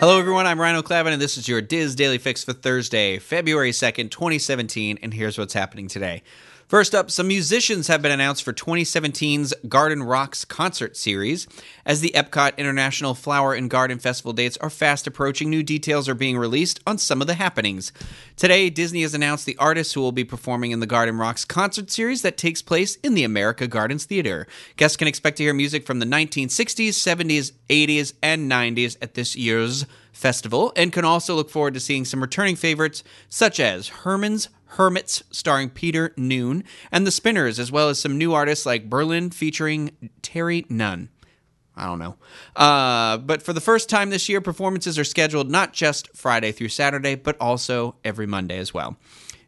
Hello, everyone. I'm Rhino Clavin, and this is your DIS Daily Fix for Thursday, February 2nd, 2017. And here's what's happening today. First up, some musicians have been announced for 2017's Garden Rocks concert series. As the Epcot International Flower and Garden Festival dates are fast approaching, new details are being released on some of the happenings. Today, Disney has announced the artists who will be performing in the Garden Rocks concert series that takes place in the America Gardens Theater. Guests can expect to hear music from the 1960s, 70s, 80s, and 90s at this year's festival and can also look forward to seeing some returning favorites such as Herman's Hermits starring Peter Noone and The Spinners, as well as some new artists like Berlin featuring Terry Nunn. I don't know. Uh, but for the first time this year, performances are scheduled not just Friday through Saturday, but also every Monday as well.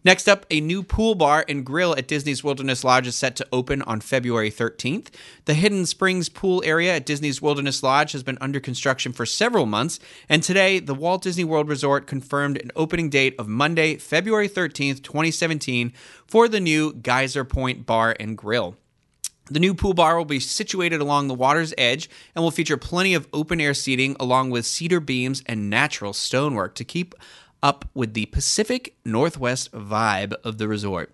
Next up, a new pool bar and grill at Disney's Wilderness Lodge is set to open on February 13th. The Hidden Springs pool area at Disney's Wilderness Lodge has been under construction for several months, and today the Walt Disney World Resort confirmed an opening date of Monday, February 13th, 2017, for the new Geyser Point Bar and Grill. The new pool bar will be situated along the water's edge and will feature plenty of open air seating along with cedar beams and natural stonework to keep up with the Pacific Northwest vibe of the resort.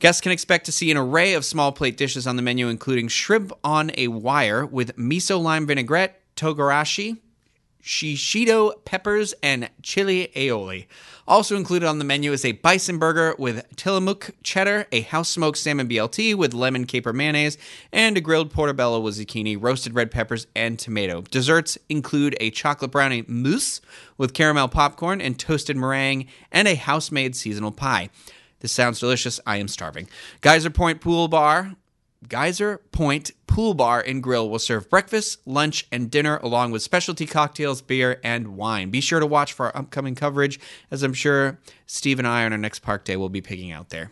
Guests can expect to see an array of small plate dishes on the menu, including shrimp on a wire with miso lime vinaigrette, togarashi, shishito peppers, and chili aioli. Also included on the menu is a bison burger with Tillamook cheddar, a house smoked salmon BLT with lemon caper mayonnaise, and a grilled portobello with zucchini, roasted red peppers, and tomato. Desserts include a chocolate brownie mousse with caramel popcorn and toasted meringue, and a house made seasonal pie. This sounds delicious. I am starving. Geyser Point Pool Bar Geyser Point Pool Bar and Grill will serve breakfast, lunch, and dinner along with specialty cocktails, beer, and wine. Be sure to watch for our upcoming coverage, as I'm sure Steve and I on our next park day will be picking out there.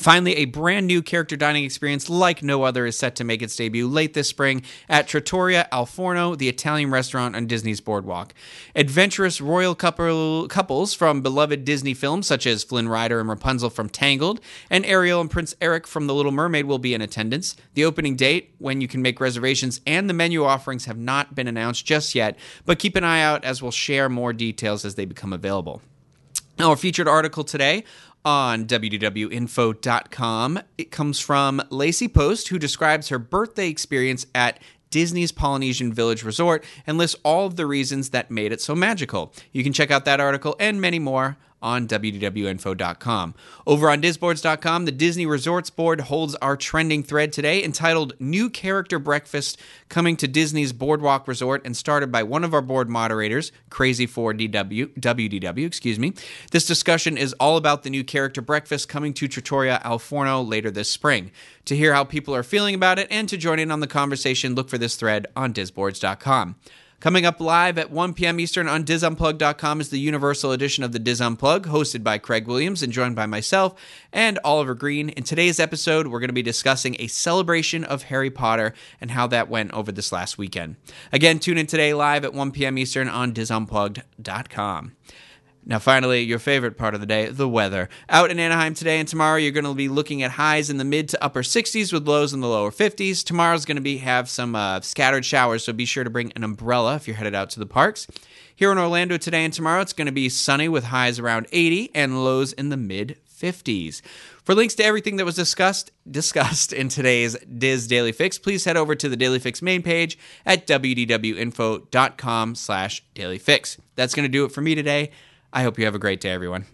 Finally, a brand new character dining experience like no other is set to make its debut late this spring at Trattoria Al Forno, the Italian restaurant on Disney's Boardwalk. Adventurous royal couple, couples from beloved Disney films such as Flynn Rider and Rapunzel from Tangled, and Ariel and Prince Eric from The Little Mermaid will be in attendance. The opening date, when you can make reservations, and the menu offerings have not been announced just yet, but keep an eye out as we'll share more details as they become available. Now, our featured article today on wdwinfo.com. It comes from Lacey Post, who describes her birthday experience at Disney's Polynesian Village Resort and lists all of the reasons that made it so magical. You can check out that article and many more on wdwinfo.com. Over on disboards.com, the Disney Resorts Board holds our trending thread today entitled New Character Breakfast coming to Disney's Boardwalk Resort and started by one of our board moderators, Crazy4DW, WDW, excuse me. This discussion is all about the new character breakfast coming to Trattoria Al Forno later this spring. To hear how people are feeling about it and to join in on the conversation, look for this thread on disboards.com. Coming up live at 1 p.m. Eastern on DizUnplug.com is the Universal edition of the Diz Unplug, hosted by Craig Williams and joined by myself and Oliver Green. In today's episode, we're going to be discussing a celebration of Harry Potter and how that went over this last weekend. Again, tune in today live at 1 p.m. Eastern on DISUnplugged.com. Now, finally, your favorite part of the day, the weather. Out in Anaheim today and tomorrow, you're going to be looking at highs in the mid to upper 60s with lows in the lower 50s. Tomorrow's going to be have some uh, scattered showers, so be sure to bring an umbrella if you're headed out to the parks. Here in Orlando today and tomorrow, it's going to be sunny with highs around 80 and lows in the mid 50s. For links to everything that was discussed discussed in today's DIS Daily Fix, please head over to the Daily Fix main page at wdwinfo.com slash dailyfix. That's going to do it for me today. I hope you have a great day, everyone.